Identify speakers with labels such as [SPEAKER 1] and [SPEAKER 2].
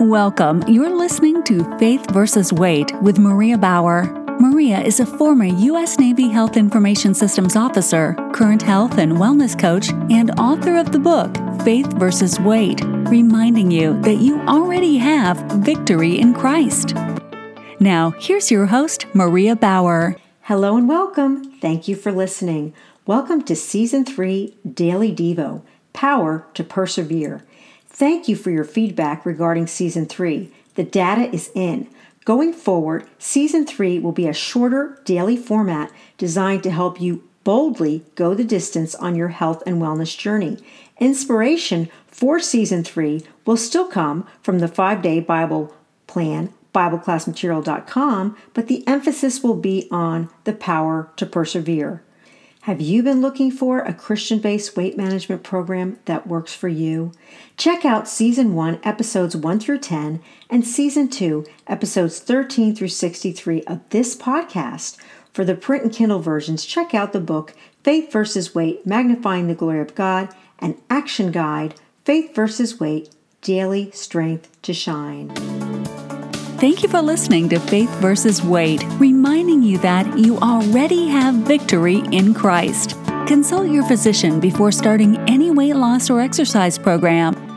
[SPEAKER 1] Welcome. You're listening to Faith versus Weight with Maria Bauer. Maria is a former U.S. Navy Health Information Systems officer, current health and wellness coach, and author of the book Faith versus Weight, reminding you that you already have victory in Christ. Now, here's your host, Maria Bauer.
[SPEAKER 2] Hello and welcome. Thank you for listening. Welcome to Season 3 Daily Devo Power to Persevere. Thank you for your feedback regarding Season 3. The data is in. Going forward, Season 3 will be a shorter daily format designed to help you boldly go the distance on your health and wellness journey. Inspiration for Season 3 will still come from the five day Bible plan, BibleClassMaterial.com, but the emphasis will be on the power to persevere. Have you been looking for a Christian based weight management program that works for you? Check out Season 1, Episodes 1 through 10, and Season 2, Episodes 13 through 63 of this podcast. For the print and Kindle versions, check out the book Faith versus Weight Magnifying the Glory of God and Action Guide Faith versus Weight Daily Strength to Shine.
[SPEAKER 1] Thank you for listening to Faith versus Weight, reminding you that you already have victory in Christ. Consult your physician before starting any weight loss or exercise program